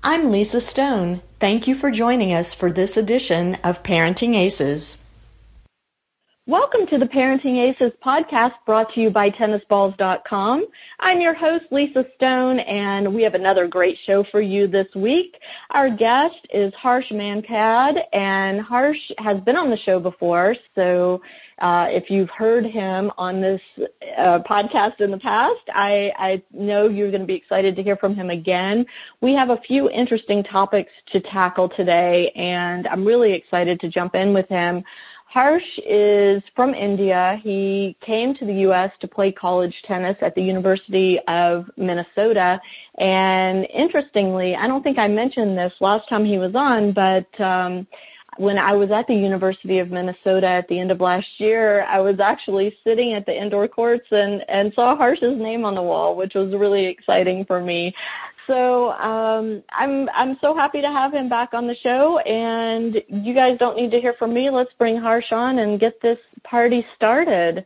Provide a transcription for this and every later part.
I'm Lisa Stone. Thank you for joining us for this edition of Parenting Aces. Welcome to the Parenting Aces podcast brought to you by tennisballs.com. I'm your host, Lisa Stone, and we have another great show for you this week. Our guest is Harsh Mankad, and Harsh has been on the show before, so uh, if you've heard him on this uh, podcast in the past, I, I know you're going to be excited to hear from him again. We have a few interesting topics to tackle today, and I'm really excited to jump in with him. Harsh is from India. He came to the U.S. to play college tennis at the University of Minnesota. And interestingly, I don't think I mentioned this last time he was on, but um, when I was at the University of Minnesota at the end of last year, I was actually sitting at the indoor courts and, and saw Harsh's name on the wall, which was really exciting for me. So um, I'm I'm so happy to have him back on the show. And you guys don't need to hear from me. Let's bring Harsh on and get this party started.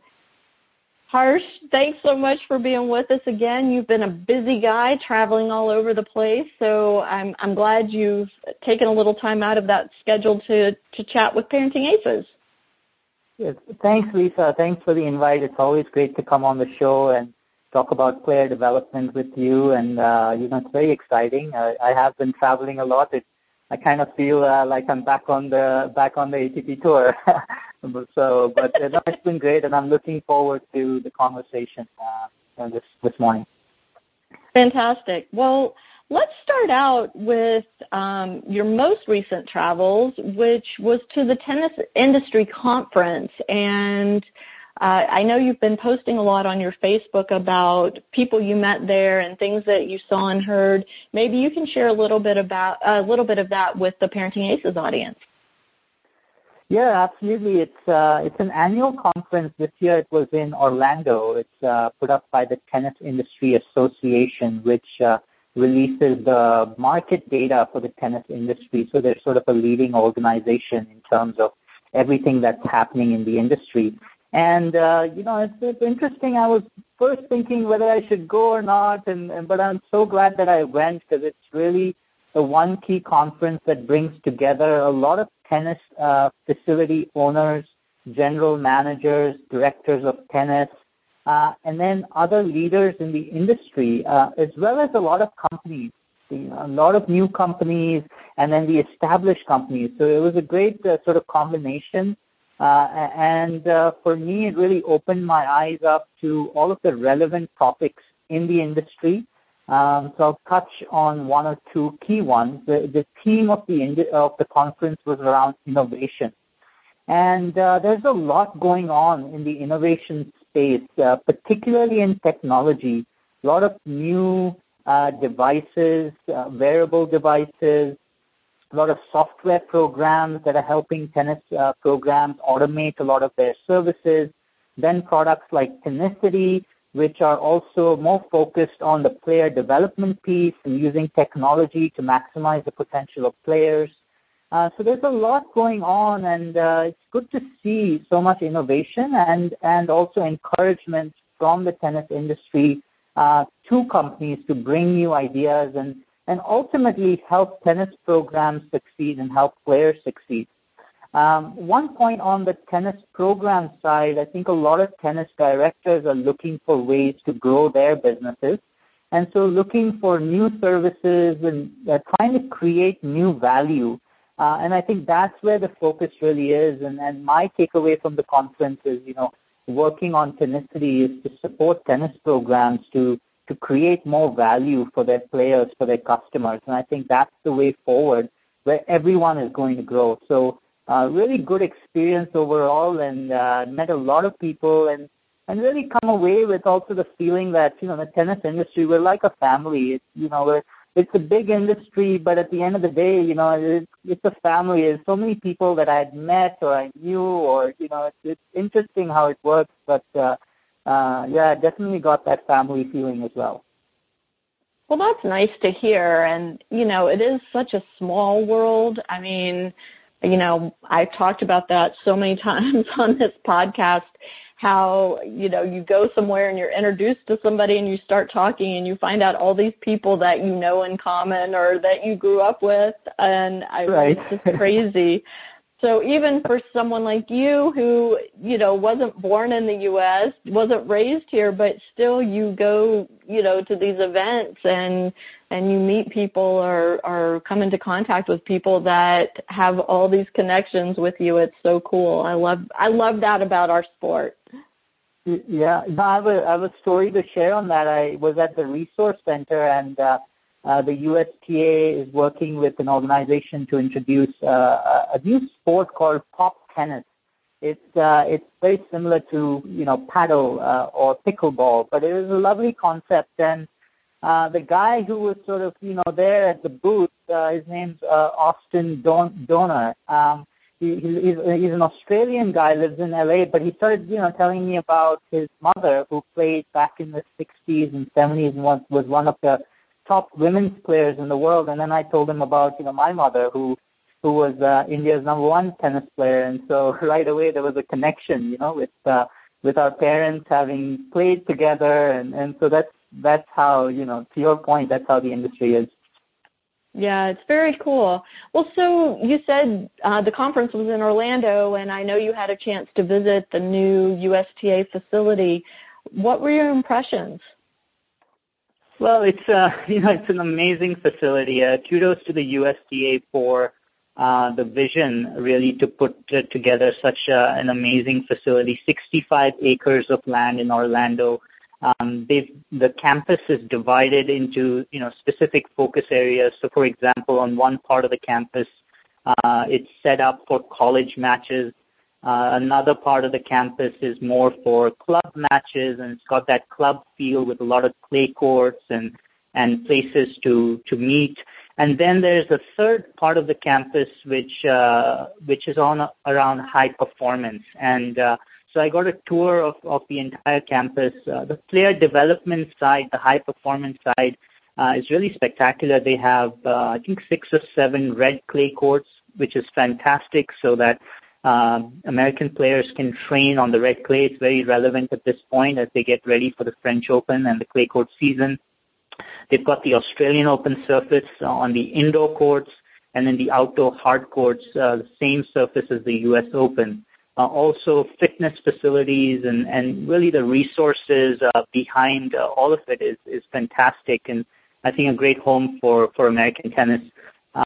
Harsh, thanks so much for being with us again. You've been a busy guy traveling all over the place, so I'm I'm glad you've taken a little time out of that schedule to to chat with Parenting Aces. Yes, thanks, Lisa. Thanks for the invite. It's always great to come on the show and talk about player development with you. And uh, you know, it's very exciting. I have been traveling a lot. It, I kind of feel uh, like I'm back on the back on the ATP tour. so, but uh, no, it's been great, and I'm looking forward to the conversation uh, this this morning. Fantastic. Well, let's start out with um, your most recent travels, which was to the tennis industry conference, and uh, I know you've been posting a lot on your Facebook about people you met there and things that you saw and heard. Maybe you can share a little bit about a little bit of that with the Parenting Aces audience. Yeah, absolutely. It's uh, it's an annual conference. This year it was in Orlando. It's uh, put up by the Tennis Industry Association, which uh, releases the market data for the tennis industry. So they're sort of a leading organization in terms of everything that's happening in the industry. And uh, you know, it's, it's interesting. I was first thinking whether I should go or not, and, and but I'm so glad that I went because it's really the one key conference that brings together a lot of tennis uh, facility owners, general managers, directors of tennis, uh, and then other leaders in the industry, uh, as well as a lot of companies, a lot of new companies, and then the established companies. So it was a great uh, sort of combination uh, and uh, for me, it really opened my eyes up to all of the relevant topics in the industry. Um, so I'll touch on one or two key ones. The, the theme of the of the conference was around innovation, and uh, there's a lot going on in the innovation space, uh, particularly in technology. A lot of new uh, devices, uh, wearable devices, a lot of software programs that are helping tennis uh, programs automate a lot of their services. Then products like Tennicity, which are also more focused on the player development piece and using technology to maximize the potential of players. Uh, so there's a lot going on, and uh, it's good to see so much innovation and and also encouragement from the tennis industry uh, to companies to bring new ideas and and ultimately help tennis programs succeed and help players succeed. Um, one point on the tennis program side, I think a lot of tennis directors are looking for ways to grow their businesses. And so looking for new services and uh, trying to create new value. Uh, and I think that's where the focus really is. And, and my takeaway from the conference is, you know, working on Tennicity is to support tennis programs to to create more value for their players, for their customers. And I think that's the way forward where everyone is going to grow. So uh, really good experience overall and uh, met a lot of people and, and really come away with also the feeling that, you know, the tennis industry, we're like a family. It's, you know, we're, it's a big industry, but at the end of the day, you know, it's, it's a family. There's so many people that I had met or I knew or, you know, it's, it's interesting how it works, but, uh, uh, yeah, definitely got that family feeling as well. Well, that's nice to hear. And, you know, it is such a small world. I mean, you know, I've talked about that so many times on this podcast how you know you go somewhere and you're introduced to somebody and you start talking and you find out all these people that you know in common or that you grew up with and I right. it's just crazy. So even for someone like you who, you know, wasn't born in the US, wasn't raised here, but still you go, you know, to these events and and you meet people or or come into contact with people that have all these connections with you. It's so cool. I love I love that about our sport. Yeah, no, I have a I have a story to share on that. I was at the resource center and uh uh, the USTA is working with an organization to introduce uh, a new sport called pop tennis. It's uh, it's very similar to you know paddle uh, or pickleball, but it is a lovely concept. And uh, the guy who was sort of you know there at the booth, uh, his name's uh, Austin Don- Donor. Um, he, he's, he's an Australian guy, lives in LA, but he started you know telling me about his mother who played back in the 60s and 70s and was was one of the top women's players in the world. And then I told him about you know my mother who who was uh, India's number one tennis player, and so right away there was a connection, you know, with uh, with our parents having played together, and and so that's that's how you know to your point, that's how the industry is. Yeah, it's very cool. Well, so you said uh, the conference was in Orlando, and I know you had a chance to visit the new USTA facility. What were your impressions? Well, it's uh, you know it's an amazing facility. Uh, kudos to the USTA for uh, the vision really to put together such uh, an amazing facility. 65 acres of land in Orlando. Um, the campus is divided into you know specific focus areas. So, for example, on one part of the campus, uh, it's set up for college matches. Uh, another part of the campus is more for club matches, and it's got that club feel with a lot of clay courts and and places to to meet. And then there's a third part of the campus which uh, which is on around high performance. And uh, so I got a tour of of the entire campus. Uh, the player development side, the high performance side, uh, is really spectacular. They have uh, I think six or seven red clay courts, which is fantastic, so that um, American players can train on the red clay. It's very relevant at this point as they get ready for the French Open and the clay court season. They've got the Australian Open surface on the indoor courts and then the outdoor hard courts, uh, the same surface as the U.S. Open. Uh, also fitness facilities and, and really the resources uh, behind uh, all of it is, is fantastic and I think a great home for, for American tennis.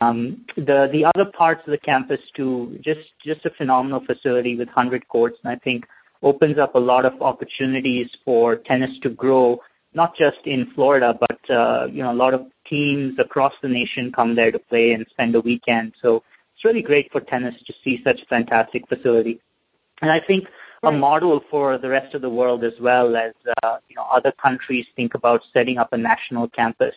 Um, the the other parts of the campus too, just just a phenomenal facility with 100 courts, and I think opens up a lot of opportunities for tennis to grow, not just in Florida, but uh, you know a lot of teams across the nation come there to play and spend a weekend. So it's really great for tennis to see such a fantastic facility, and I think a model for the rest of the world as well as uh, you know other countries think about setting up a national campus.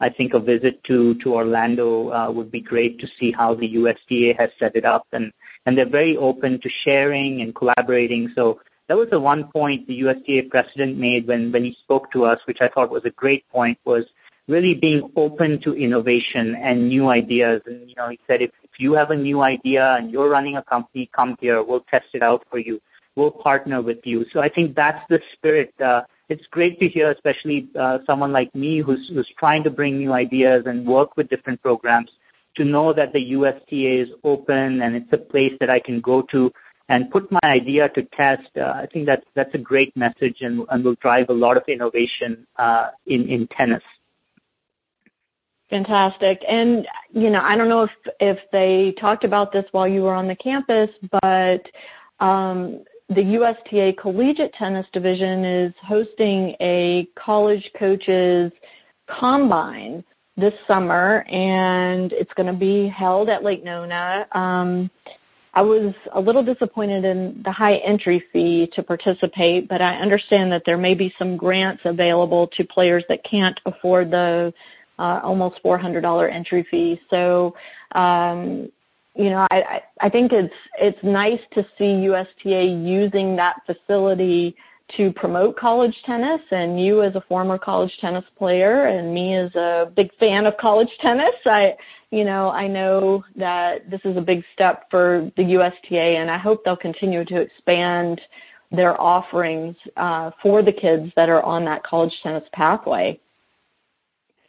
I think a visit to to Orlando uh, would be great to see how the USTA has set it up, and and they're very open to sharing and collaborating. So that was the one point the USTA president made when when he spoke to us, which I thought was a great point, was really being open to innovation and new ideas. And you know, he said if, if you have a new idea and you're running a company, come here, we'll test it out for you. We'll partner with you. So I think that's the spirit. Uh, it's great to hear, especially uh, someone like me who's, who's trying to bring new ideas and work with different programs, to know that the USTA is open and it's a place that I can go to and put my idea to test. Uh, I think that's that's a great message and, and will drive a lot of innovation uh, in in tennis. Fantastic. And you know, I don't know if if they talked about this while you were on the campus, but um, the USTA Collegiate Tennis Division is hosting a college coaches combine this summer, and it's going to be held at Lake Nona. Um, I was a little disappointed in the high entry fee to participate, but I understand that there may be some grants available to players that can't afford the uh, almost $400 entry fee. So um, you know, I, I think it's it's nice to see USTA using that facility to promote college tennis and you as a former college tennis player and me as a big fan of college tennis i you know i know that this is a big step for the usta and i hope they'll continue to expand their offerings uh, for the kids that are on that college tennis pathway.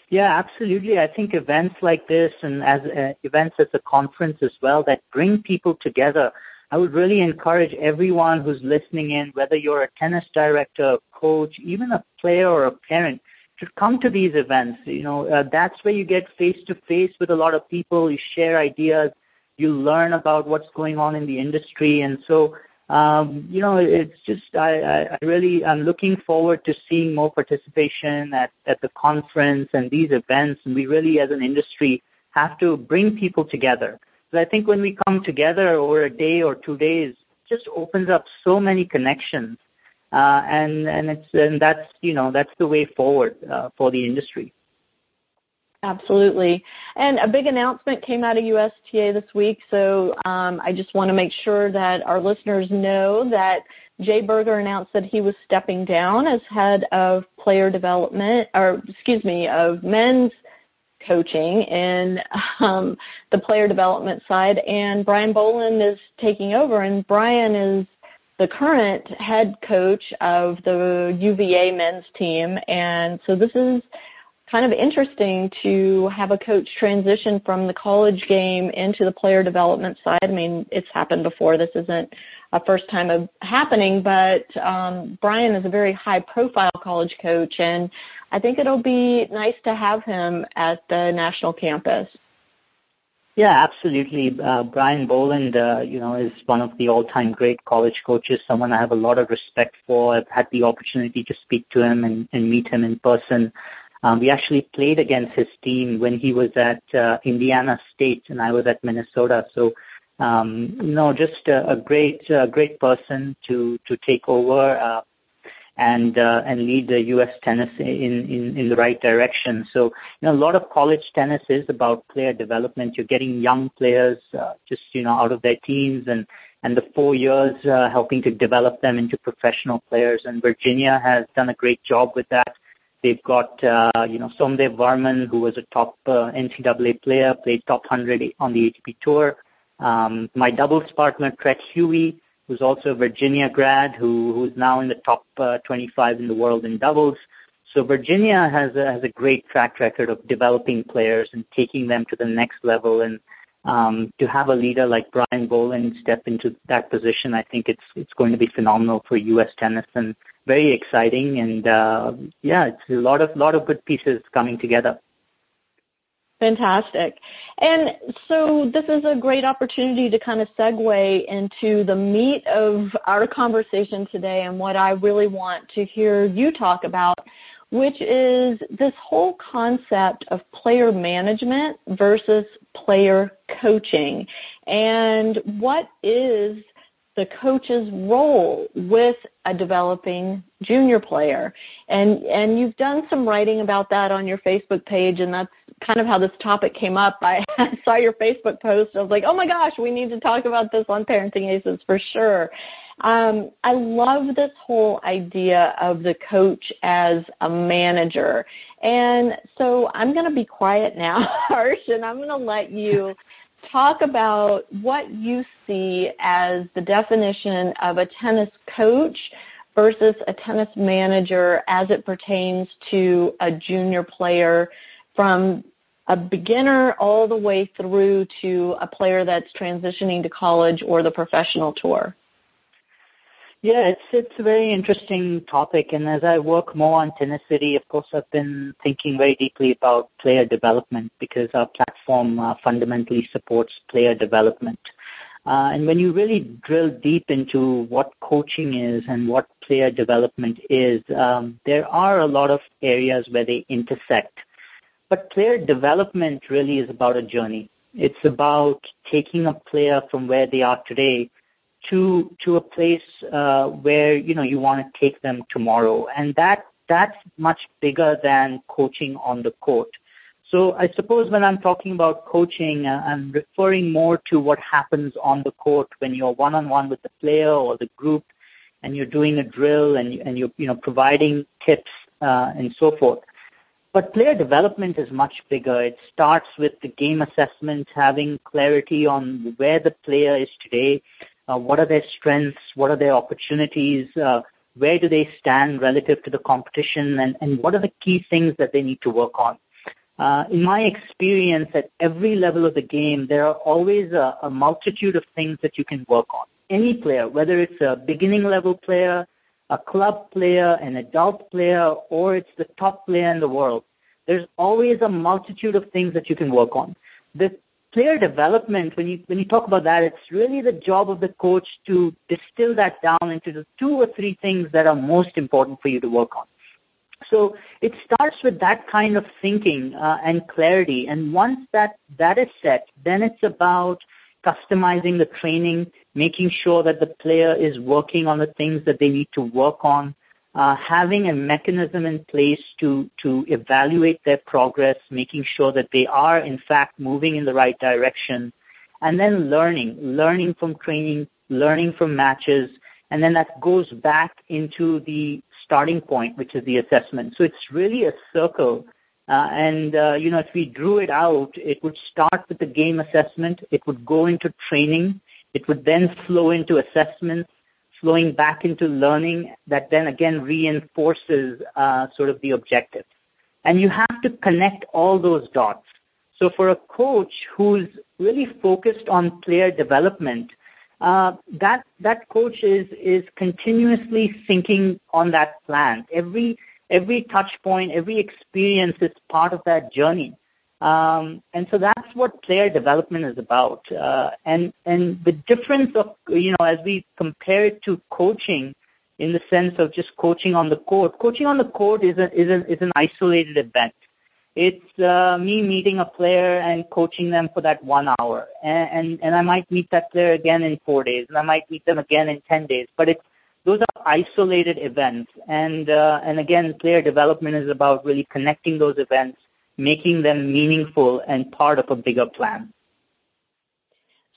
Yeah, absolutely. I think events like this and as uh, events as a conference as well that bring people together. I would really encourage everyone who's listening in, whether you're a tennis director, a coach, even a player or a parent, to come to these events. You know, uh, that's where you get face to face with a lot of people. You share ideas. You learn about what's going on in the industry, and so um, you know, it's just I, I really I'm looking forward to seeing more participation at at the conference and these events, and we really as an industry have to bring people together. So I think when we come together over a day or two days, it just opens up so many connections, uh, and and it's and that's you know that's the way forward uh, for the industry. Absolutely. And a big announcement came out of USTA this week, so um, I just want to make sure that our listeners know that Jay Berger announced that he was stepping down as head of player development, or excuse me, of men's coaching in um, the player development side, and Brian Boland is taking over. And Brian is the current head coach of the UVA men's team, and so this is kind of interesting to have a coach transition from the college game into the player development side. I mean, it's happened before. This isn't a first time of happening, but um, Brian is a very high profile college coach, and I think it'll be nice to have him at the national campus. Yeah, absolutely. Uh, Brian Boland, uh, you know, is one of the all-time great college coaches. Someone I have a lot of respect for. I've had the opportunity to speak to him and, and meet him in person. Um, we actually played against his team when he was at uh, Indiana State and I was at Minnesota. So, um, know, just a, a great, uh, great person to to take over uh, and uh, and lead the U.S. tennis in, in in the right direction. So, you know, a lot of college tennis is about player development. You're getting young players uh, just you know out of their teams and and the four years uh, helping to develop them into professional players. And Virginia has done a great job with that. They've got, uh, you know, Somdev Devvarman, who was a top uh, NCAA player, played top 100 on the ATP Tour. Um, my doubles partner, Treat Huey, who's also a Virginia grad, who who's now in the top uh, 25 in the world in doubles. So Virginia has a, has a great track record of developing players and taking them to the next level. And um, to have a leader like Brian Boland step into that position, I think it's it's going to be phenomenal for U.S. tennis and very exciting, and uh, yeah, it's a lot of lot of good pieces coming together. Fantastic. And so this is a great opportunity to kind of segue into the meat of our conversation today and what I really want to hear you talk about, which is this whole concept of player management versus player coaching. And what is the coach's role with a developing junior player. And and you've done some writing about that on your Facebook page and that's kind of how this topic came up. I saw your Facebook post. I was like, "Oh my gosh, we need to talk about this on Parenting Aces for sure." Um, I love this whole idea of the coach as a manager. And so I'm going to be quiet now, Harsh, and I'm going to let you talk about what you see as the definition of a tennis coach versus a tennis manager as it pertains to a junior player from a beginner all the way through to a player that's transitioning to college or the professional tour. Yeah, it's it's a very interesting topic, and as I work more on Tennicity, of course, I've been thinking very deeply about player development because our platform uh, fundamentally supports player development. Uh, and when you really drill deep into what coaching is and what player development is, um, there are a lot of areas where they intersect. But player development really is about a journey. It's about taking a player from where they are today to to a place uh, where you know you want to take them tomorrow, and that that's much bigger than coaching on the court. So I suppose when I'm talking about coaching, uh, I'm referring more to what happens on the court when you're one-on-one with the player or the group, and you're doing a drill and and you're you know providing tips uh, and so forth. But player development is much bigger. It starts with the game assessment, having clarity on where the player is today, what are their strengths, what are their opportunities, uh, where do they stand relative to the competition, and, and what are the key things that they need to work on. Uh, in my experience, at every level of the game, there are always a, a multitude of things that you can work on. Any player, whether it's a beginning level player, a club player, an adult player, or it's the top player in the world, there's always a multitude of things that you can work on. The player development, when you when you talk about that, it's really the job of the coach to distill that down into the two or three things that are most important for you to work on. So it starts with that kind of thinking uh, and clarity, and once that that is set, then it's about customizing the training, making sure that the player is working on the things that they need to work on, uh, having a mechanism in place to, to evaluate their progress, making sure that they are in fact moving in the right direction, and then learning, learning from training, learning from matches, and then that goes back into the starting point, which is the assessment. So it's really a circle. Uh, and, uh, you know, if we drew it out, it would start with the game assessment. It would go into training. It would then flow into assessments flowing back into learning that then again reinforces uh, sort of the objective. And you have to connect all those dots. So for a coach who's really focused on player development, uh, that that coach is is continuously thinking on that plan. Every every touch point, every experience is part of that journey. Um, and so that's what player development is about. Uh, and and the difference of you know as we compare it to coaching, in the sense of just coaching on the court, coaching on the court is a, is a, is an isolated event. It's uh, me meeting a player and coaching them for that one hour, and, and and I might meet that player again in four days, and I might meet them again in ten days. But it's those are isolated events, and uh, and again, player development is about really connecting those events making them meaningful and part of a bigger plan.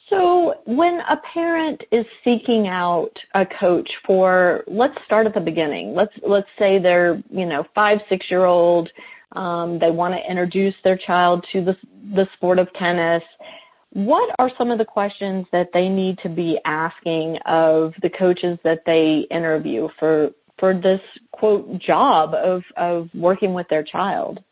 So, when a parent is seeking out a coach for, let's start at the beginning. Let's let's say they're you know five six year old, um, they want to introduce their child to the the sport of tennis. What are some of the questions that they need to be asking of the coaches that they interview for for this quote job of of working with their child?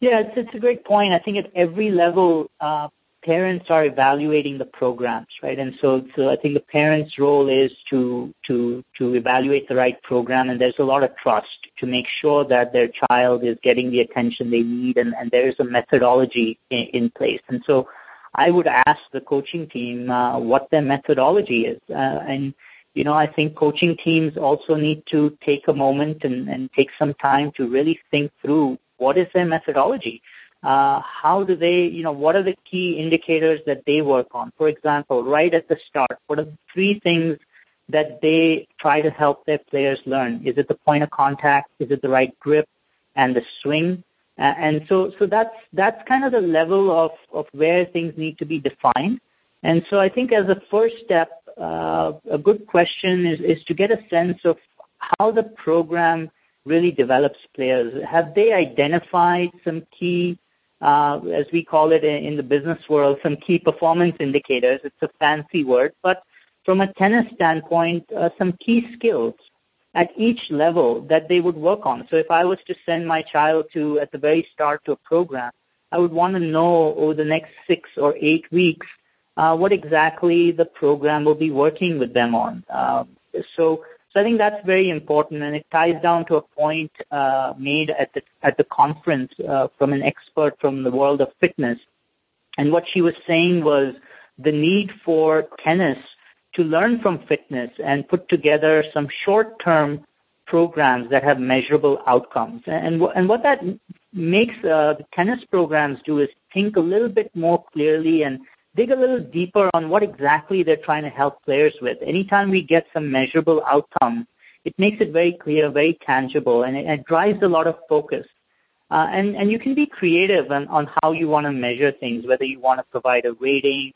Yeah, it's, it's a great point. I think at every level, uh, parents are evaluating the programs, right? And so, so I think the parents' role is to to to evaluate the right program, and there's a lot of trust to make sure that their child is getting the attention they need, and, and there is a methodology in, in place. And so, I would ask the coaching team uh, what their methodology is, uh, and you know, I think coaching teams also need to take a moment and, and take some time to really think through what is their methodology? Uh, how do they, you know, what are the key indicators that they work on? For example, right at the start, what are the three things that they try to help their players learn? Is it the point of contact? Is it the right grip and the swing? And so, so that's that's kind of the level of of where things need to be defined. And so, I think as a first step, uh, a good question is is to get a sense of how the program really develops players? Have they identified some key, uh, as we call it in the business world, some key performance indicators? It's a fancy word, but from a tennis standpoint, uh, some key skills at each level that they would work on. So if I was to send my child to, at the very start to a program, I would want to know over the next six or eight weeks uh, what exactly the program will be working with them on. Uh, so so I think that's very important, and it ties down to a point uh, made at the at the conference uh, from an expert from the world of fitness. And what she was saying was the need for tennis to learn from fitness and put together some short-term programs that have measurable outcomes. And and what that makes uh, the tennis programs do is think a little bit more clearly and dig a little deeper on what exactly they're trying to help players with. Anytime we get some measurable outcome, it makes it very clear, very tangible, and it, it drives a lot of focus. Uh, and, and you can be creative on, on how you want to measure things, whether you want to provide a rating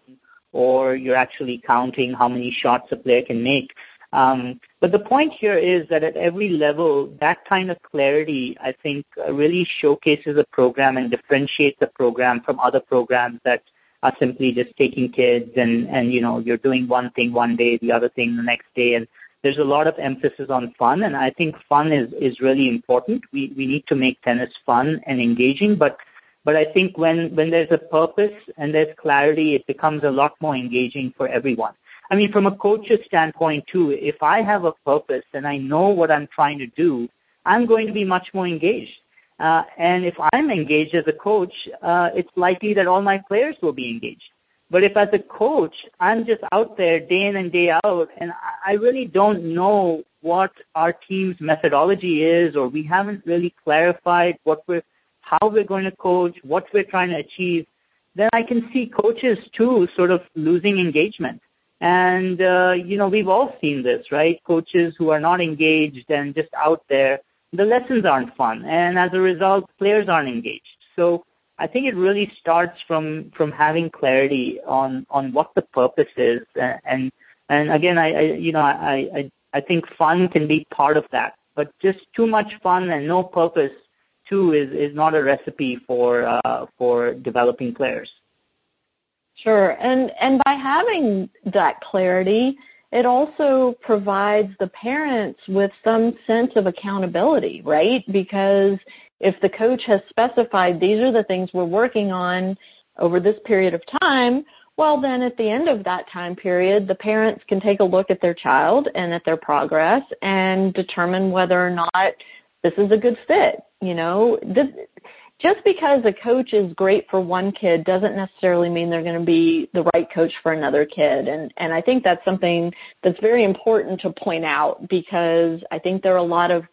or you're actually counting how many shots a player can make. Um, but the point here is that at every level, that kind of clarity, I think, really showcases a program and differentiates the program from other programs that are simply just taking kids and and you know you're doing one thing one day, the other thing the next day, and there's a lot of emphasis on fun, and I think fun is is really important. We we need to make tennis fun and engaging, but but I think when when there's a purpose and there's clarity, it becomes a lot more engaging for everyone. I mean, from a coach's standpoint too, if I have a purpose and I know what I'm trying to do, I'm going to be much more engaged. Uh, and if I'm engaged as a coach, uh, it's likely that all my players will be engaged. But if as a coach, I'm just out there day in and day out, and I really don't know what our team's methodology is, or we haven't really clarified what we're, how we're going to coach, what we're trying to achieve, then I can see coaches too sort of losing engagement. And, uh, you know, we've all seen this, right? Coaches who are not engaged and just out there, the lessons aren't fun. And as a result, players aren't engaged. So I think it really starts from, from having clarity on, on what the purpose is. And, and again, I, I you know, I, I, I think fun can be part of that, but just too much fun and no purpose too is, is not a recipe for, uh, for developing players. Sure. And and by having that clarity, it also provides the parents with some sense of accountability, right? Because if the coach has specified these are the things we're working on over this period of time, well then at the end of that time period, the parents can take a look at their child and at their progress and determine whether or not this is a good fit. You know, this, just because a coach is great for one kid doesn't necessarily mean they're going to be the right coach for another kid. And, and I think that's something that's very important to point out because I think there are a lot of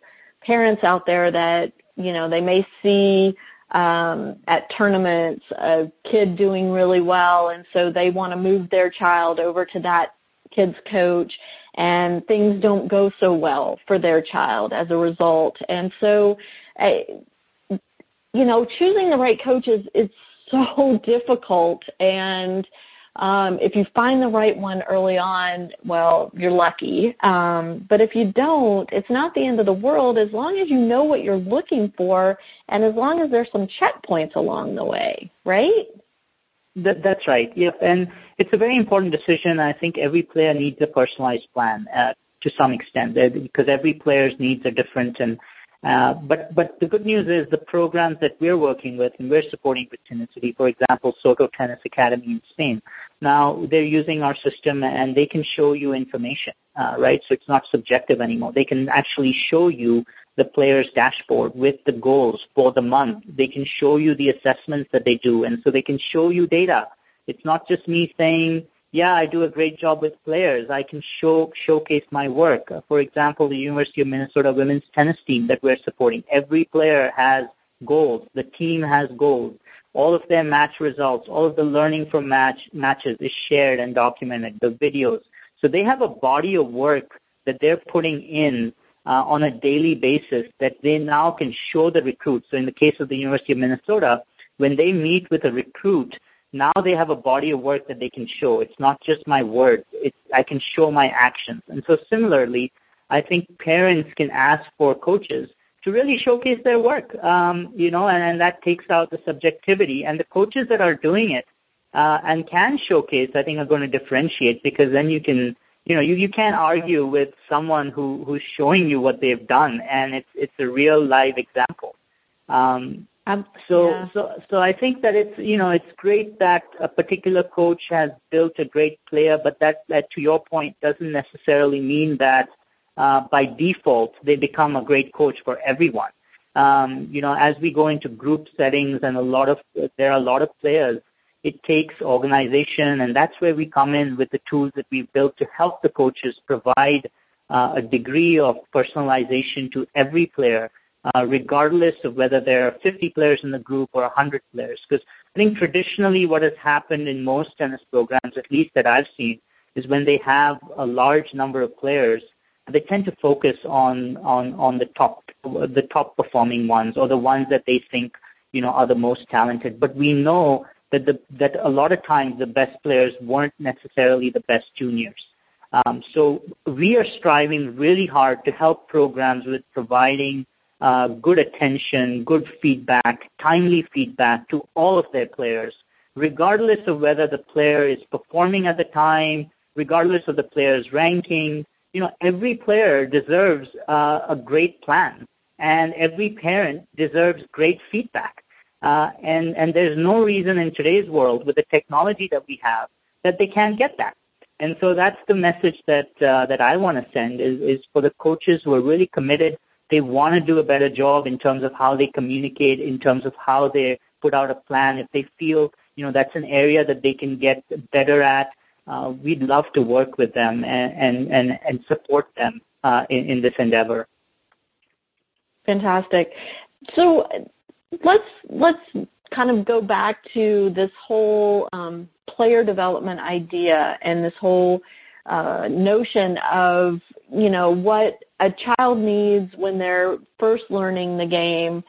parents out there that, you know, they may see um, at tournaments a kid doing really well and so they want to move their child over to that kid's coach and things don't go so well for their child as a result. And so I, you know, choosing the right coach is, so difficult and um, if you find the right one early on, well, you're lucky. Um, but if you don't, it's not the end of the world as long as you know what you're looking for and as long as there's some checkpoints along the way, right? That, that's right. Yep. And it's a very important decision. I think every player needs a personalized plan uh, to some extent because every player's needs are different and uh, but but the good news is the programs that we're working with and we're supporting with Tennicity, for example, Soto Tennis Academy in Spain. Now they're using our system and they can show you information, uh, right? So it's not subjective anymore. They can actually show you the player's dashboard with the goals for the month. They can show you the assessments that they do, and so they can show you data. It's not just me saying yeah, I do a great job with players. I can show showcase my work. For example, the University of Minnesota women's tennis team that we're supporting. Every player has goals. The team has goals. All of their match results, all of the learning from match matches is shared and documented. The videos. So they have a body of work that they're putting in uh, on a daily basis that they now can show the recruits. So in the case of the University of Minnesota, when they meet with a recruit, now they have a body of work that they can show. It's not just my words. It's, I can show my actions. And so similarly, I think parents can ask for coaches to really showcase their work, um, you know, and, and that takes out the subjectivity. And the coaches that are doing it uh, and can showcase, I think, are going to differentiate because then you can, you know, you, you can't argue with someone who, who's showing you what they've done, and it's it's a real live example. Um, um, so, yeah. so, so I think that it's you know it's great that a particular coach has built a great player, but that, that to your point doesn't necessarily mean that uh, by default they become a great coach for everyone. Um, you know, as we go into group settings and a lot of there are a lot of players, it takes organization, and that's where we come in with the tools that we've built to help the coaches provide uh, a degree of personalization to every player uh, regardless of whether there are 50 players in the group or 100 players. Because I think traditionally what has happened in most tennis programs, at least that I've seen, is when they have a large number of players, they tend to focus on on on the top the top performing ones or the ones that they think you know are the most talented. But we know that the that a lot of times the best players weren't necessarily the best juniors. Um, so we are striving really hard to help programs with providing uh, good attention, good feedback, timely feedback to all of their players regardless of whether the player is performing at the time, regardless of the player's ranking. You know, every player deserves uh, a great plan, and every parent deserves great feedback. Uh, and and there's no reason in today's world with the technology that we have that they can't get that. And so that's the message that uh, that I want to send is, is for the coaches who are really committed. They want to do a better job in terms of how they communicate, in terms of how they put out a plan. If they feel you know that's an area that they can get better at, uh, we'd love to work with them and and and, support them uh, in, in this endeavor. Fantastic. So let's let's kind of go back to this whole um, player development idea and this whole uh, notion of you know what a child needs when they're first learning the game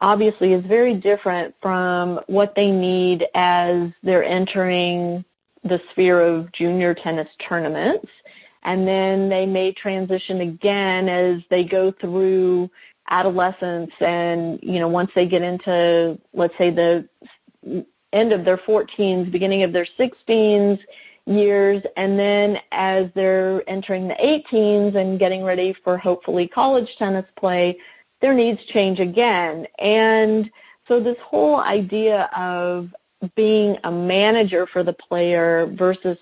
obviously is very different from what they need as they're entering the sphere of junior tennis tournaments. And then they may transition again as they go through adolescence and you know once they get into let's say the end of their 14s beginning of their 16s years and then as they're entering the 18s and getting ready for hopefully college tennis play their needs change again and so this whole idea of being a manager for the player versus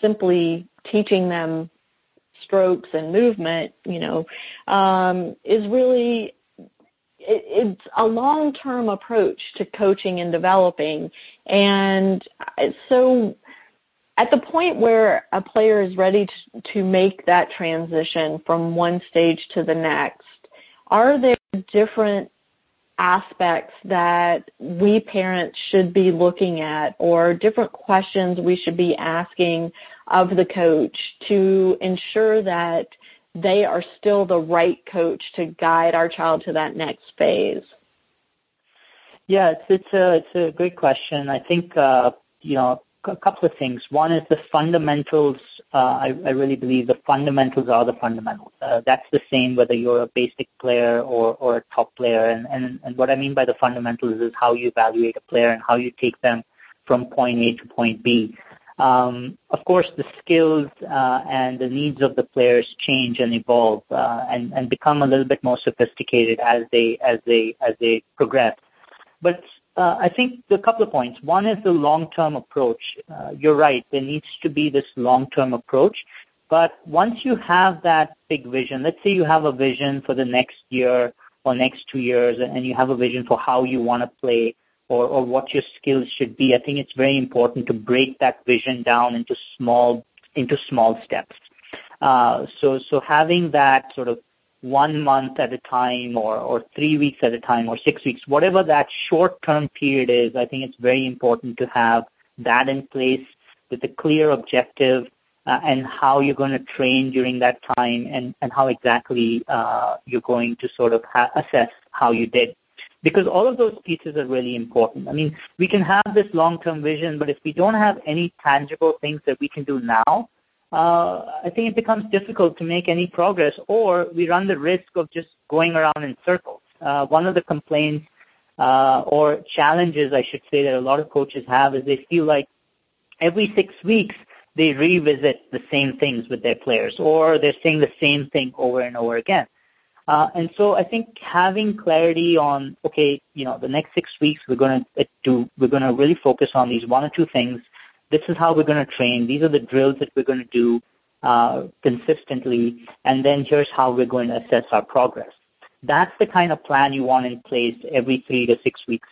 simply teaching them strokes and movement, you know, um, is really it, it's a long-term approach to coaching and developing. And so at the point where a player is ready to, to make that transition from one stage to the next, are there different aspects that we parents should be looking at or different questions we should be asking of the coach to ensure that they are still the right coach to guide our child to that next phase? Yeah, it's it's a it's a great question. I think uh, you know a couple of things. One is the fundamentals. Uh, I, I really believe the fundamentals are the fundamentals. Uh, that's the same whether you're a basic player or, or a top player. And, and, and what I mean by the fundamentals is how you evaluate a player and how you take them from point A to point B. Um, of course, the skills uh, and the needs of the players change and evolve uh, and, and become a little bit more sophisticated as they as they as they progress. But uh, I think a couple of points. One is the long-term approach. Uh, you're right. There needs to be this long-term approach. But once you have that big vision, let's say you have a vision for the next year or next two years, and you have a vision for how you want to play or, or what your skills should be. I think it's very important to break that vision down into small into small steps. Uh, so so having that sort of one month at a time or, or three weeks at a time or six weeks, whatever that short term period is, I think it's very important to have that in place with a clear objective uh, and how you're going to train during that time and, and how exactly uh, you're going to sort of ha- assess how you did. Because all of those pieces are really important. I mean, we can have this long-term vision, but if we don't have any tangible things that we can do now, uh, I think it becomes difficult to make any progress, or we run the risk of just going around in circles. Uh, one of the complaints uh, or challenges, I should say, that a lot of coaches have is they feel like every six weeks they revisit the same things with their players, or they're saying the same thing over and over again. Uh, and so I think having clarity on, okay, you know, the next six weeks we're going to do, we're going to really focus on these one or two things this is how we're going to train. These are the drills that we're going to do uh, consistently, and then here's how we're going to assess our progress. That's the kind of plan you want in place every three to six weeks.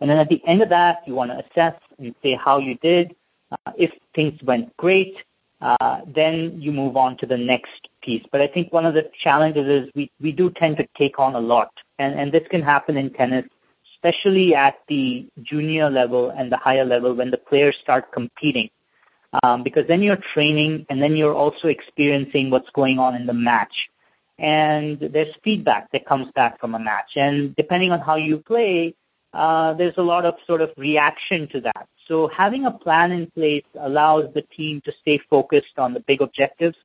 And then at the end of that, you want to assess and say how you did. Uh, if things went great, uh, then you move on to the next piece. But I think one of the challenges is we, we do tend to take on a lot. And, and this can happen in tennis especially at the junior level and the higher level when the players start competing. Um, because then you're training and then you're also experiencing what's going on in the match. And there's feedback that comes back from a match. And depending on how you play, uh, there's a lot of sort of reaction to that. So having a plan in place allows the team to stay focused on the big objectives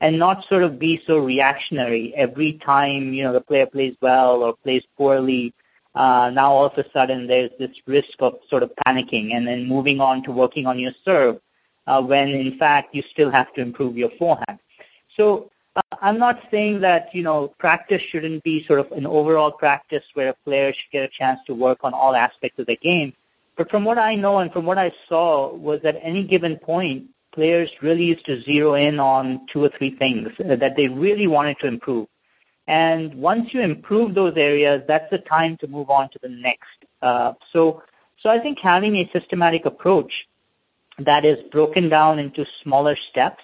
and not sort of be so reactionary every time, you know, the player plays well or plays poorly uh, now all of a sudden there's this risk of sort of panicking and then moving on to working on your serve uh, when in fact you still have to improve your forehand. So uh, I'm not saying that you know practice shouldn't be sort of an overall practice where a player should get a chance to work on all aspects of the game. But from what I know and from what I saw was at any given point, players really used to zero in on two or three things that they really wanted to improve. And once you improve those areas, that's the time to move on to the next. Uh, so, so I think having a systematic approach that is broken down into smaller steps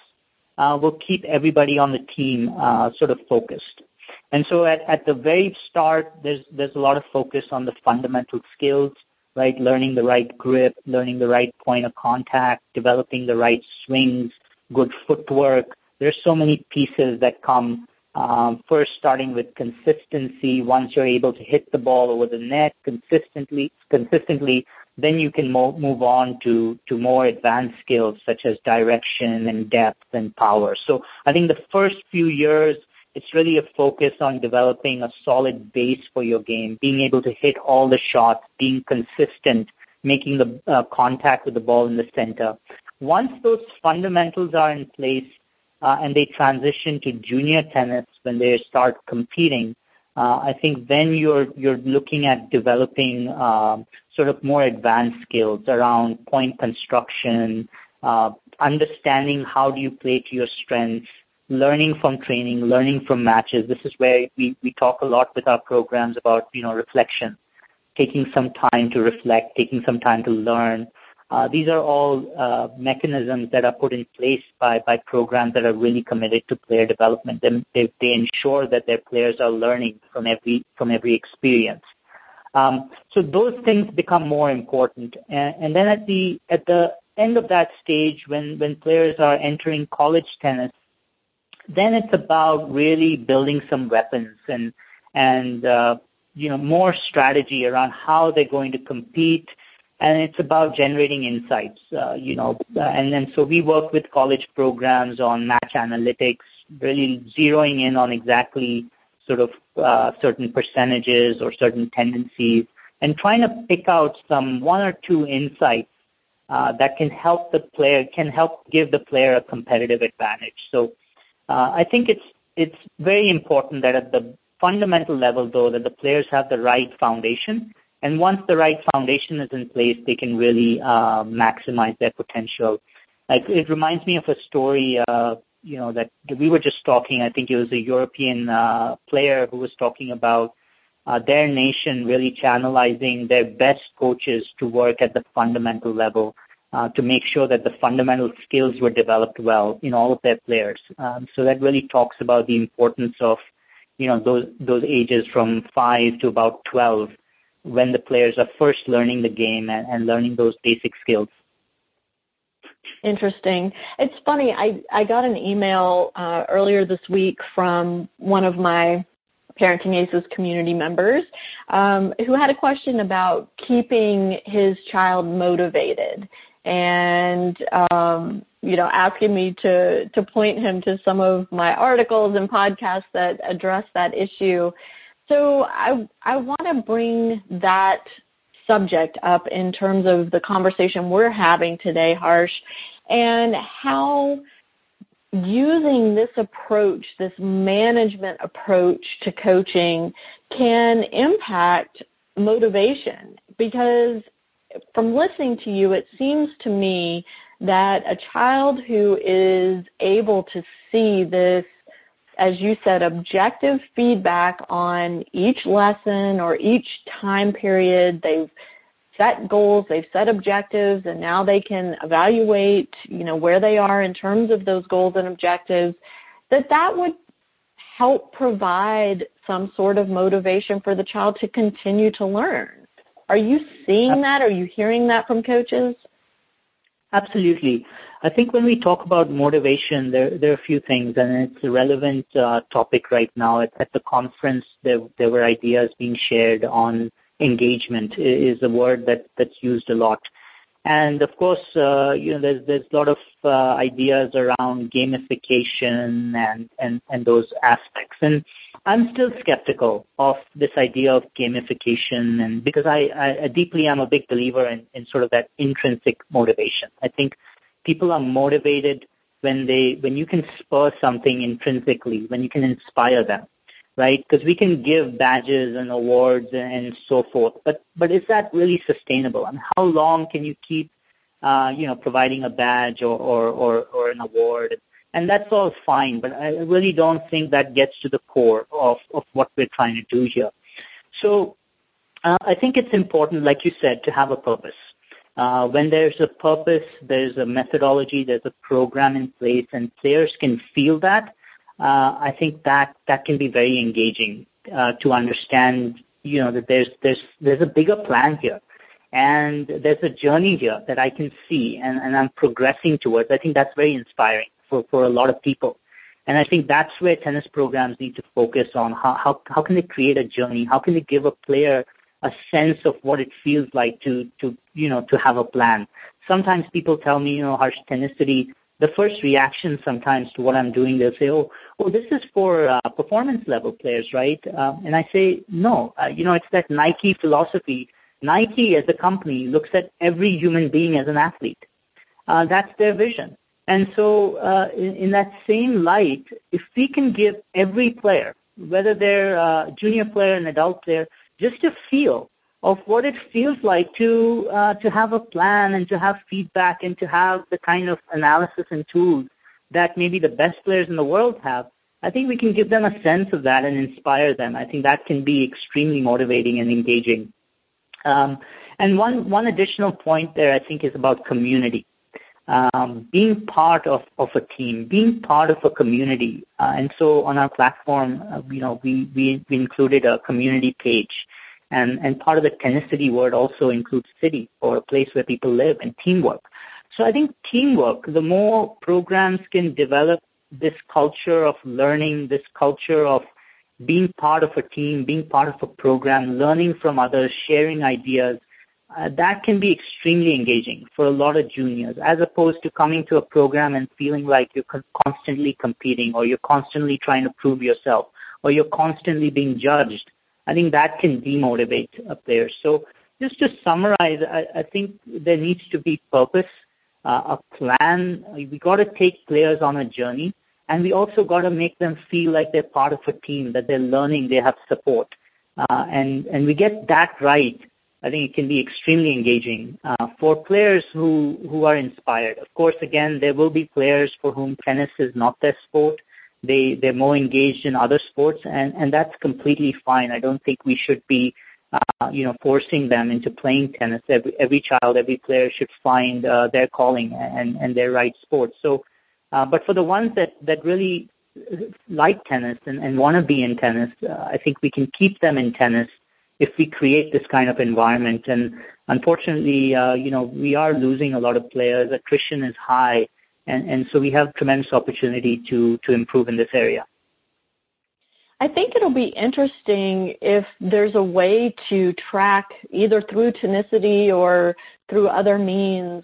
uh, will keep everybody on the team uh, sort of focused. And so at, at the very start, there's there's a lot of focus on the fundamental skills, right? Learning the right grip, learning the right point of contact, developing the right swings, good footwork. There's so many pieces that come um, first, starting with consistency. Once you're able to hit the ball over the net consistently, consistently, then you can mo- move on to to more advanced skills such as direction and depth and power. So I think the first few years, it's really a focus on developing a solid base for your game, being able to hit all the shots, being consistent, making the uh, contact with the ball in the center. Once those fundamentals are in place, uh, and they transition to junior tennis when they start competing, uh, I think then you're you're looking at developing um, sort of more advanced skills around point construction, uh, understanding how do you play to your strengths, learning from training, learning from matches. This is where we, we talk a lot with our programs about you know reflection, taking some time to reflect, taking some time to learn, uh, these are all uh, mechanisms that are put in place by, by programs that are really committed to player development. And they, they ensure that their players are learning from every from every experience. Um, so those things become more important. And, and then at the at the end of that stage, when when players are entering college tennis, then it's about really building some weapons and and uh, you know more strategy around how they're going to compete and it's about generating insights, uh, you know, and then so we work with college programs on match analytics, really zeroing in on exactly sort of uh, certain percentages or certain tendencies and trying to pick out some one or two insights uh, that can help the player, can help give the player a competitive advantage. So uh, I think it's, it's very important that at the fundamental level though, that the players have the right foundation and once the right foundation is in place, they can really uh, maximize their potential. Like it reminds me of a story, uh, you know, that we were just talking. I think it was a European uh, player who was talking about uh, their nation really channelizing their best coaches to work at the fundamental level uh, to make sure that the fundamental skills were developed well in all of their players. Um, so that really talks about the importance of, you know, those those ages from five to about twelve when the players are first learning the game and, and learning those basic skills. Interesting. It's funny. I I got an email uh, earlier this week from one of my Parenting Aces community members um, who had a question about keeping his child motivated and um, you know asking me to to point him to some of my articles and podcasts that address that issue so I I want to bring that subject up in terms of the conversation we're having today, Harsh, and how using this approach, this management approach to coaching can impact motivation. Because from listening to you, it seems to me that a child who is able to see this as you said, objective feedback on each lesson or each time period. They've set goals, they've set objectives, and now they can evaluate, you know, where they are in terms of those goals and objectives, that that would help provide some sort of motivation for the child to continue to learn. Are you seeing that? Are you hearing that from coaches? Absolutely. I think when we talk about motivation, there, there are a few things, and it's a relevant uh, topic right now. At, at the conference, there, there were ideas being shared on engagement is a word that, that's used a lot. And of course, uh, you know, there's there's a lot of uh, ideas around gamification and, and and those aspects. And I'm still skeptical of this idea of gamification, and because I, I, I deeply am a big believer in, in sort of that intrinsic motivation. I think people are motivated when they when you can spur something intrinsically, when you can inspire them right? Because we can give badges and awards and so forth, but but is that really sustainable? I And how long can you keep, uh, you know, providing a badge or, or or or an award? And that's all fine, but I really don't think that gets to the core of of what we're trying to do here. So uh, I think it's important, like you said, to have a purpose. Uh, when there's a purpose, there's a methodology, there's a program in place, and players can feel that uh, I think that that can be very engaging uh, to understand, you know, that there's there's there's a bigger plan here, and there's a journey here that I can see, and, and I'm progressing towards. I think that's very inspiring for for a lot of people, and I think that's where tennis programs need to focus on. How how how can they create a journey? How can they give a player a sense of what it feels like to to you know to have a plan? Sometimes people tell me, you know, Harsh Tennicity the first reaction sometimes to what I'm doing, they'll say, "Oh, oh, this is for uh, performance level players, right?" Um, and I say, "No, uh, you know, it's that Nike philosophy. Nike, as a company, looks at every human being as an athlete. Uh, that's their vision. And so, uh, in, in that same light, if we can give every player, whether they're a junior player, or an adult player, just a feel of what it feels like to uh, to have a plan and to have feedback and to have the kind of analysis and tools that maybe the best players in the world have. I think we can give them a sense of that and inspire them. I think that can be extremely motivating and engaging. Um, and one one additional point there, I think, is about community. Um, being part of, of a team, being part of a community. Uh, and so on our platform, uh, you know, we, we, we included a community page and, and part of the tenacity word also includes city or a place where people live and teamwork. So I think teamwork, the more programs can develop this culture of learning, this culture of being part of a team, being part of a program, learning from others, sharing ideas, uh, that can be extremely engaging for a lot of juniors, as opposed to coming to a program and feeling like you're constantly competing or you're constantly trying to prove yourself or you're constantly being judged I think that can demotivate a player. So just to summarize, I, I think there needs to be purpose, uh, a plan. We got to take players on a journey, and we also got to make them feel like they're part of a team, that they're learning, they have support, uh, and and we get that right. I think it can be extremely engaging uh, for players who who are inspired. Of course, again, there will be players for whom tennis is not their sport they they're more engaged in other sports, and and that's completely fine. I don't think we should be uh, you know, forcing them into playing tennis. Every, every child, every player should find uh, their calling and, and their right sport. So, uh, but for the ones that, that really like tennis and, and want to be in tennis, uh, I think we can keep them in tennis if we create this kind of environment. And unfortunately, uh, you know, we are losing a lot of players. Attrition is high. And, and so we have tremendous opportunity to, to improve in this area. I think it'll be interesting if there's a way to track either through Tennicity or through other means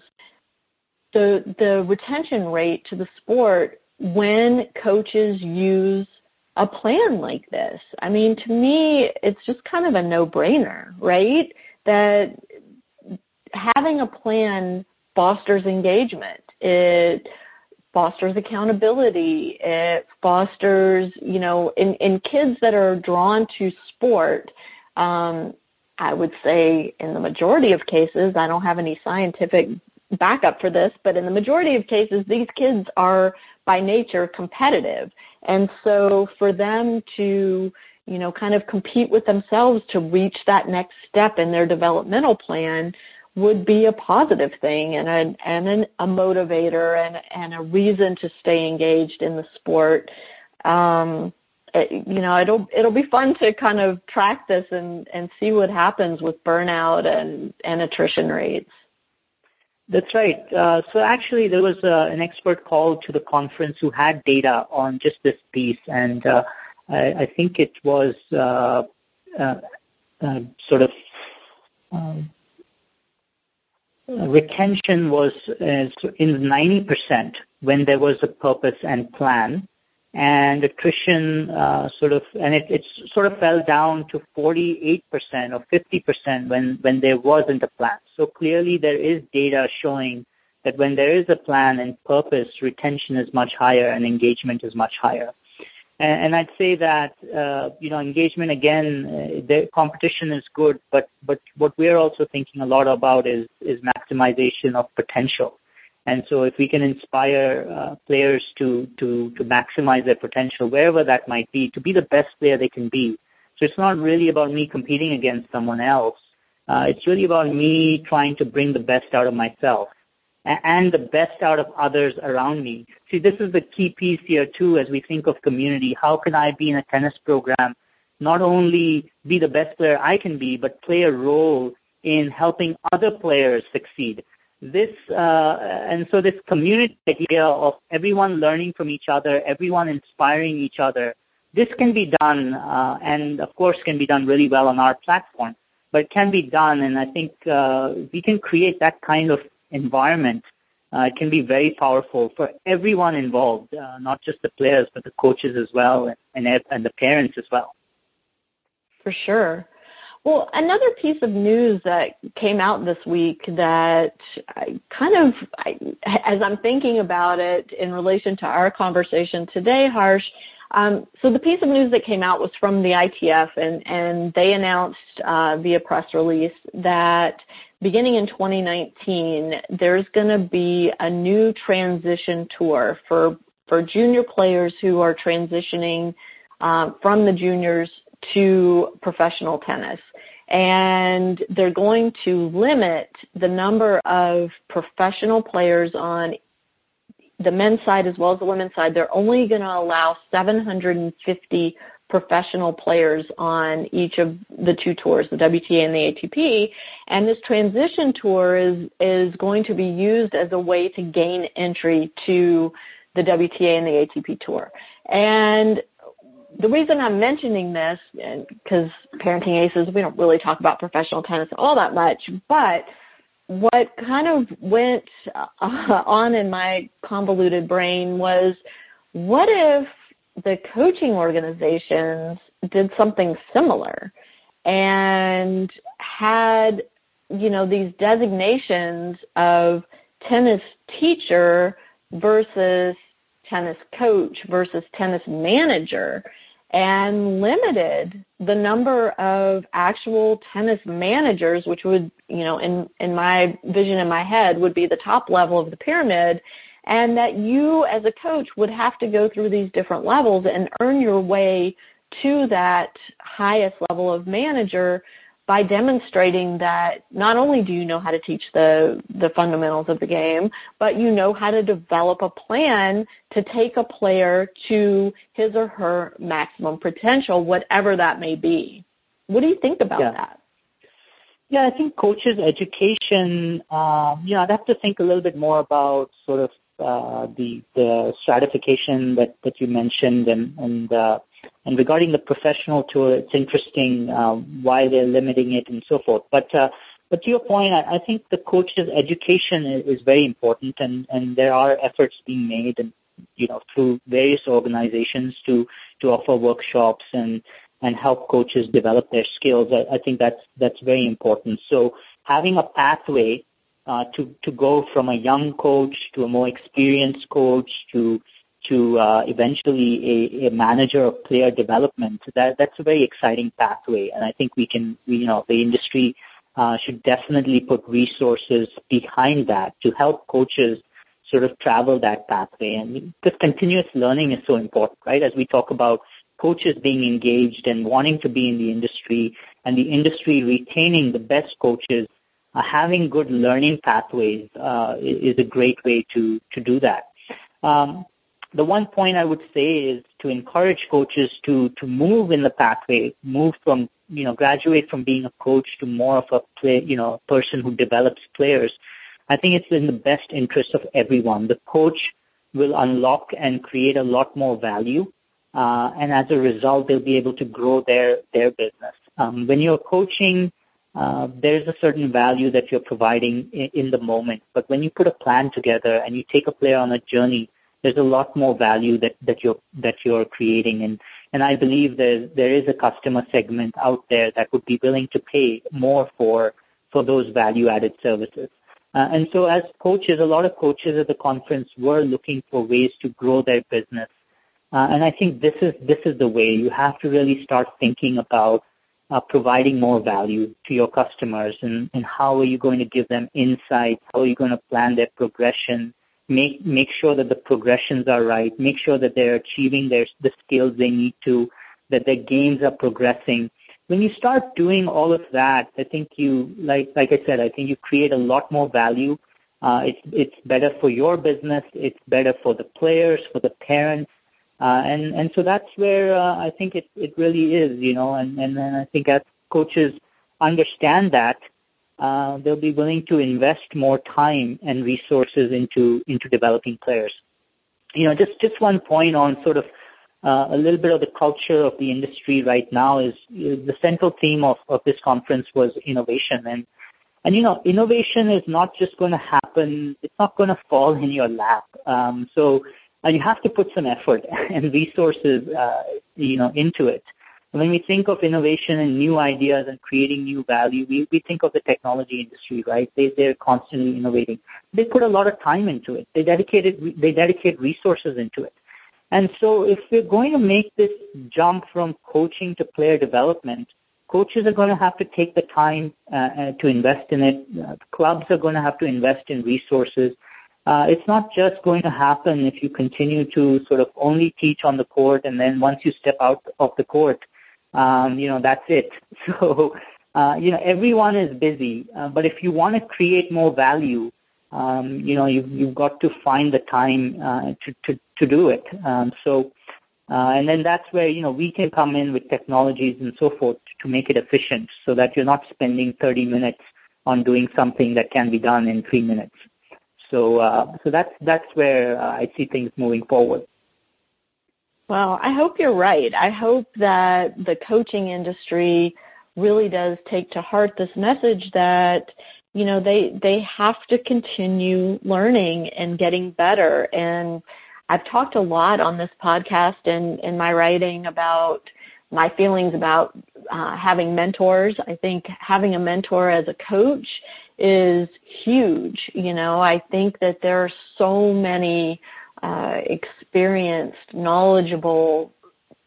the the retention rate to the sport when coaches use a plan like this. I mean, to me, it's just kind of a no-brainer, right? That having a plan fosters engagement. It fosters accountability. It fosters, you know, in, in kids that are drawn to sport, um, I would say in the majority of cases, I don't have any scientific backup for this, but in the majority of cases, these kids are by nature competitive. And so for them to, you know, kind of compete with themselves to reach that next step in their developmental plan, would be a positive thing and a and an, a motivator and and a reason to stay engaged in the sport. Um, it, you know, it'll it'll be fun to kind of track this and and see what happens with burnout and and attrition rates. That's right. Uh, so actually, there was uh, an expert called to the conference who had data on just this piece, and uh, I, I think it was uh, uh, uh, sort of um, retention was in 90% when there was a purpose and plan, and attrition uh, sort of and it, it sort of fell down to 48% or 50% when when there wasn't a plan. So clearly there is data showing that when there is a plan and purpose, retention is much higher and engagement is much higher. And, and I'd say that uh, you know engagement again, uh, the competition is good, but but what we're also thinking a lot about is is maximization of potential. And so if we can inspire uh, players to, to, to maximize their potential, wherever that might be, to be the best player they can be. So it's not really about me competing against someone else. Uh, it's really about me trying to bring the best out of myself and the best out of others around me. See, this is the key piece here too as we think of community. How can I be in a tennis program not only be the best player I can be, but play a role in helping other players succeed? this uh, and so this community idea of everyone learning from each other, everyone inspiring each other, this can be done, uh, and of course can be done really well on our platform. But it can be done, and I think uh, we can create that kind of environment. Uh, can be very powerful for everyone involved, uh, not just the players, but the coaches as well, and and the parents as well. For sure. Well, another piece of news that came out this week that I kind of, I, as I'm thinking about it in relation to our conversation today, Harsh, um, so the piece of news that came out was from the ITF, and, and they announced uh, via press release that beginning in 2019, there's going to be a new transition tour for for junior players who are transitioning uh, from the juniors to professional tennis. And they're going to limit the number of professional players on the men's side as well as the women's side. They're only going to allow 750 professional players on each of the two tours, the WTA and the ATP. And this transition tour is, is going to be used as a way to gain entry to the WTA and the ATP tour. And the reason I'm mentioning this, because parenting aces, we don't really talk about professional tennis all that much, but what kind of went uh, on in my convoluted brain was what if the coaching organizations did something similar and had, you know, these designations of tennis teacher versus tennis coach versus tennis manager and limited the number of actual tennis managers, which would, you know, in, in my vision in my head would be the top level of the pyramid, and that you as a coach would have to go through these different levels and earn your way to that highest level of manager by demonstrating that not only do you know how to teach the the fundamentals of the game, but you know how to develop a plan to take a player to his or her maximum potential, whatever that may be. What do you think about yeah. that? Yeah, I think coaches' education. Um, you know, I'd have to think a little bit more about sort of uh, the the stratification that that you mentioned and and uh, and regarding the professional tour, it's interesting um, why they're limiting it and so forth. But uh, but to your point, I, I think the coach's education is, is very important, and and there are efforts being made, and you know through various organizations to to offer workshops and and help coaches develop their skills. I, I think that's that's very important. So having a pathway uh, to to go from a young coach to a more experienced coach to to uh, eventually a, a, manager of player development. That that's a very exciting pathway, and I think we can, we, you know, the industry uh, should definitely put resources behind that to help coaches sort of travel that pathway. And because continuous learning is so important, right? As we talk about coaches being engaged and wanting to be in the industry, and the industry retaining the best coaches. Uh, having good learning pathways uh, is a great way to to do that. Um, the one point I would say is to encourage coaches to to move in the pathway, move from you know graduate from being a coach to more of a play, you know person who develops players. I think it's in the best interest of everyone. The coach will unlock and create a lot more value, uh, and as a result, they'll be able to grow their their business. Um, when you're coaching uh, there's a certain value that you're providing in, in, the moment. But when you put a plan together and you take a player on a journey, there's a lot more value that, that you're that you're creating. And and I believe there there is a customer segment out there that would be willing to pay more for for those value added services. Uh, and so as coaches, a lot of coaches at the conference were looking for ways to grow their business. Uh, and I think this is this is the way you have to really start thinking about uh, providing more value to your customers and, and how are you going to give them insights? How are you going to plan their progression? Make, make sure that the progressions are right. Make sure that they're achieving their, the skills they need to, that their games are progressing. When you start doing all of that, I think you, like, like I said, I think you create a lot more value. Uh, it's, it's better for your business. It's better for the players, for the parents, uh, and and so that's where uh, I think it it really is, you know, and and then I think as coaches understand that, uh, they'll be willing to invest more time and resources into into developing players. You know, just just one point on sort of uh, a little bit of the culture of the industry right now is, the central theme of, of this conference was innovation and and you know innovation is not just going to happen it's not going to fall in your lap um, so and you have to put some effort and resources, uh, you know, into it. When we think of innovation and new ideas and creating new value, we, we think of the technology industry, right? They, they're constantly innovating. They put a lot of time into it. They dedicated, they dedicate resources into it. And so if we're going to make this jump from coaching to player development, coaches are going to have to take the time uh, uh to invest in it. Uh, clubs are going to have to invest in resources uh, it's not just going to happen if you continue to sort of only teach on the court and then once you step out of the court, um, you know, that's it. So, uh, you know, everyone is busy, uh, but if you want to create more value, um, you know, you've, you've got to find the time uh, to, to, to do it. Um, so, uh, and then that's where, you know, we can come in with technologies and so forth to make it efficient so that you're not spending 30 minutes on doing something that can be done in three minutes. So, uh, so that's that's where uh, I see things moving forward. Well, I hope you're right. I hope that the coaching industry really does take to heart this message that you know they they have to continue learning and getting better and I've talked a lot on this podcast and in my writing about my feelings about uh, having mentors. I think having a mentor as a coach is huge. You know, I think that there are so many uh, experienced, knowledgeable,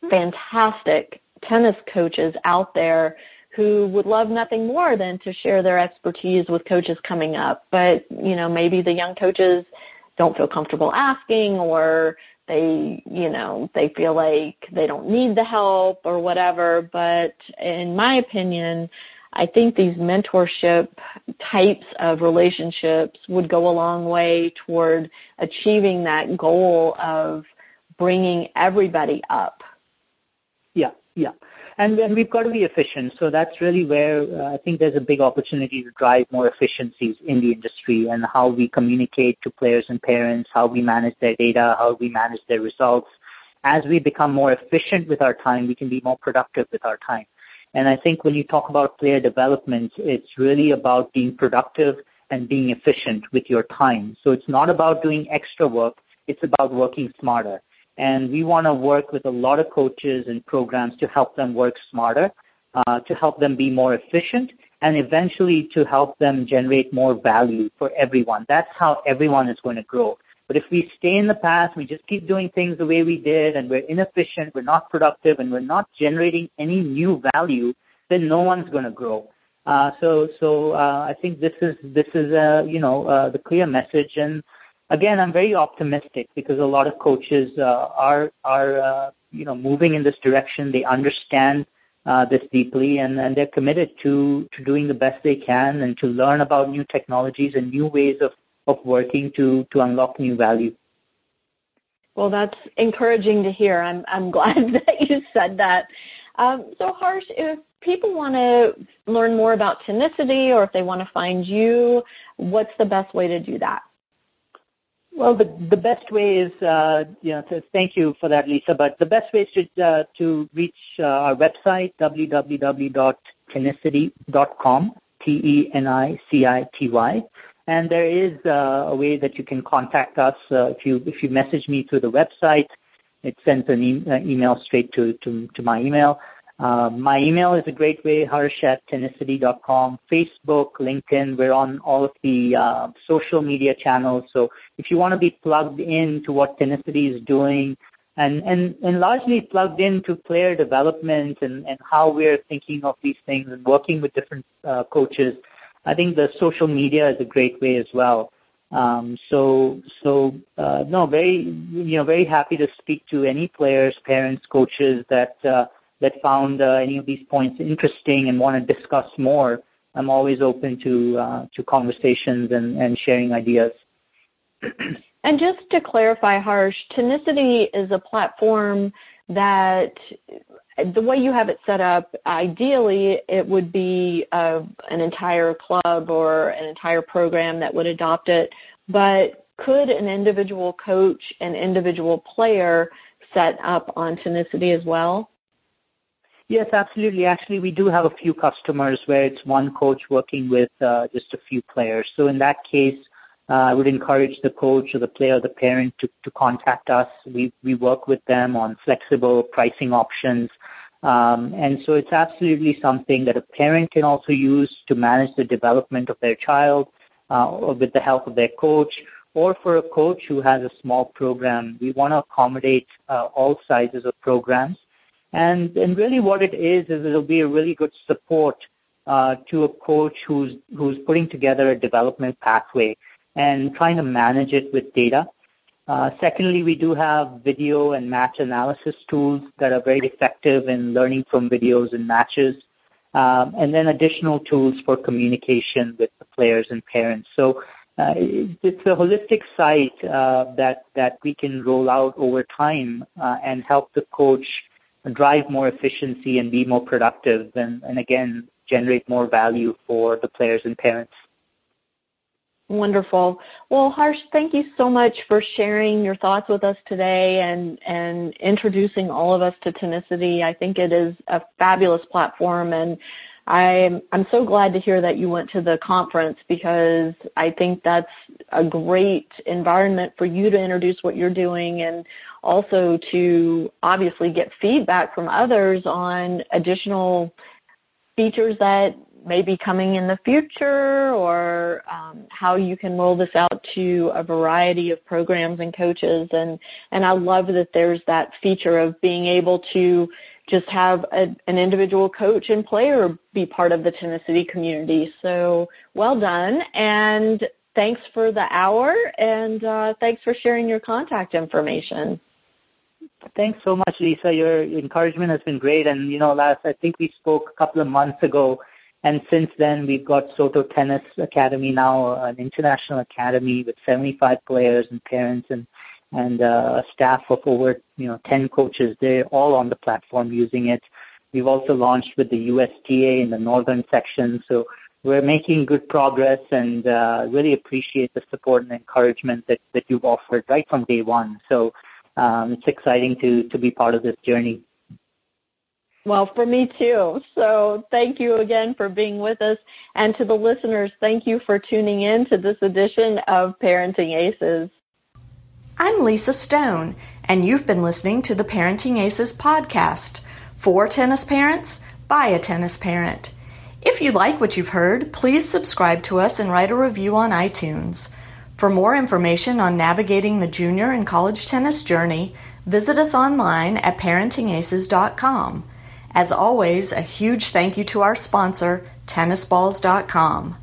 fantastic tennis coaches out there who would love nothing more than to share their expertise with coaches coming up. But, you know, maybe the young coaches don't feel comfortable asking or they you know they feel like they don't need the help or whatever but in my opinion i think these mentorship types of relationships would go a long way toward achieving that goal of bringing everybody up yeah yeah and, and we've got to be efficient. So that's really where uh, I think there's a big opportunity to drive more efficiencies in the industry and how we communicate to players and parents, how we manage their data, how we manage their results. As we become more efficient with our time, we can be more productive with our time. And I think when you talk about player development, it's really about being productive and being efficient with your time. So it's not about doing extra work. It's about working smarter. And we want to work with a lot of coaches and programs to help them work smarter, uh, to help them be more efficient, and eventually to help them generate more value for everyone. That's how everyone is going to grow. But if we stay in the past, we just keep doing things the way we did, and we're inefficient, we're not productive, and we're not generating any new value, then no one's going to grow. Uh, so, so uh, I think this is this is uh, you know uh, the clear message, and again, I'm very optimistic because a lot of coaches uh, are are uh, you know moving in this direction. They understand this deeply, and, and they're committed to to doing the best they can and to learn about new technologies and new ways of of working to to unlock new value. Well, that's encouraging to hear. I'm I'm glad that you said that. Um, so, Harsh, if people want to learn more about Tennicity or if they want to find you, what's the best way to do that? Well, the, the best way is, uh, you know, thank you for that, Lisa, but the best way is to, uh, to reach uh, our website, www.tennisballs, tenicity.com, T-E-N-I-C-I-T-Y. And there is uh, a way that you can contact us uh, if you if you message me through the website. It sends an e- uh, email straight to, to, to my email. Uh, my email is a great way, harsh at tenicity.com, Facebook, LinkedIn. We're on all of the uh, social media channels. So if you want to be plugged in to what Tennicity is doing and, and, and largely plugged into player development and, and how we're thinking of these things and working with different uh, coaches, I think the social media is a great way as well. Um, so, so uh, no, very, you know, very happy to speak to any players, parents, coaches that uh, that found uh, any of these points interesting and want to discuss more. I'm always open to uh, to conversations and, and sharing ideas. and just to clarify, Harsh, Tennicity is a platform that the way you have it set up, ideally, it would be uh, an entire club or an entire program that would adopt it. But could an individual coach and individual player set up on Tennicity as well? Yes, absolutely. Actually, we do have a few customers where it's one coach working with uh, just a few players. So in that case, uh, I would encourage the coach or the player or the parent to, to contact us. We, we work with them on flexible pricing options. Um, and so it's absolutely something that a parent can also use to manage the development of their child uh, with the help of their coach or for a coach who has a small program. We want to accommodate uh, all sizes of programs. And, and really what it is, is it'll be a really good support uh, to a coach who's, who's putting together a development pathway and trying to manage it with data. Uh, secondly, we do have video and match analysis tools that are very effective in learning from videos and matches. Um, and then additional tools for communication with the players and parents. So uh, it's a holistic site uh, that that we can roll out over time uh, and help the coach drive more efficiency and be more productive, and, and again generate more value for the players and parents. Wonderful. Well, Harsh, thank you so much for sharing your thoughts with us today and, and introducing all of us to Tennicity. I think it is a fabulous platform and I'm, I'm so glad to hear that you went to the conference because I think that's a great environment for you to introduce what you're doing and also to obviously get feedback from others on additional features that may be coming in the future or um, how you can roll this out to a variety of programs and coaches and and I love that there's that feature of being able to just have a, an individual coach and player be part of the Tennicity community. So well done and thanks for the hour and uh, thanks for sharing your contact information. Thanks so much, Lisa. Your encouragement has been great. And, you know, last, I think we spoke a couple of months ago and since then, we've got Soto Tennis Academy now, an international academy with 75 players and parents and and uh, a staff of over you know 10 coaches. They're all on the platform using it. We've also launched with the USTA in the northern section, so we're making good progress and uh, really appreciate the support and encouragement that, that you've offered right from day one. So um, it's exciting to to be part of this journey. Well, for me too. So thank you again for being with us. And to the listeners, thank you for tuning in to this edition of Parenting Aces. I'm Lisa Stone, and you've been listening to the Parenting Aces podcast for tennis parents by a tennis parent. If you like what you've heard, please subscribe to us and write a review on iTunes. For more information on navigating the junior and college tennis journey, visit us online at parentingaces.com. As always, a huge thank you to our sponsor, tennisballs.com.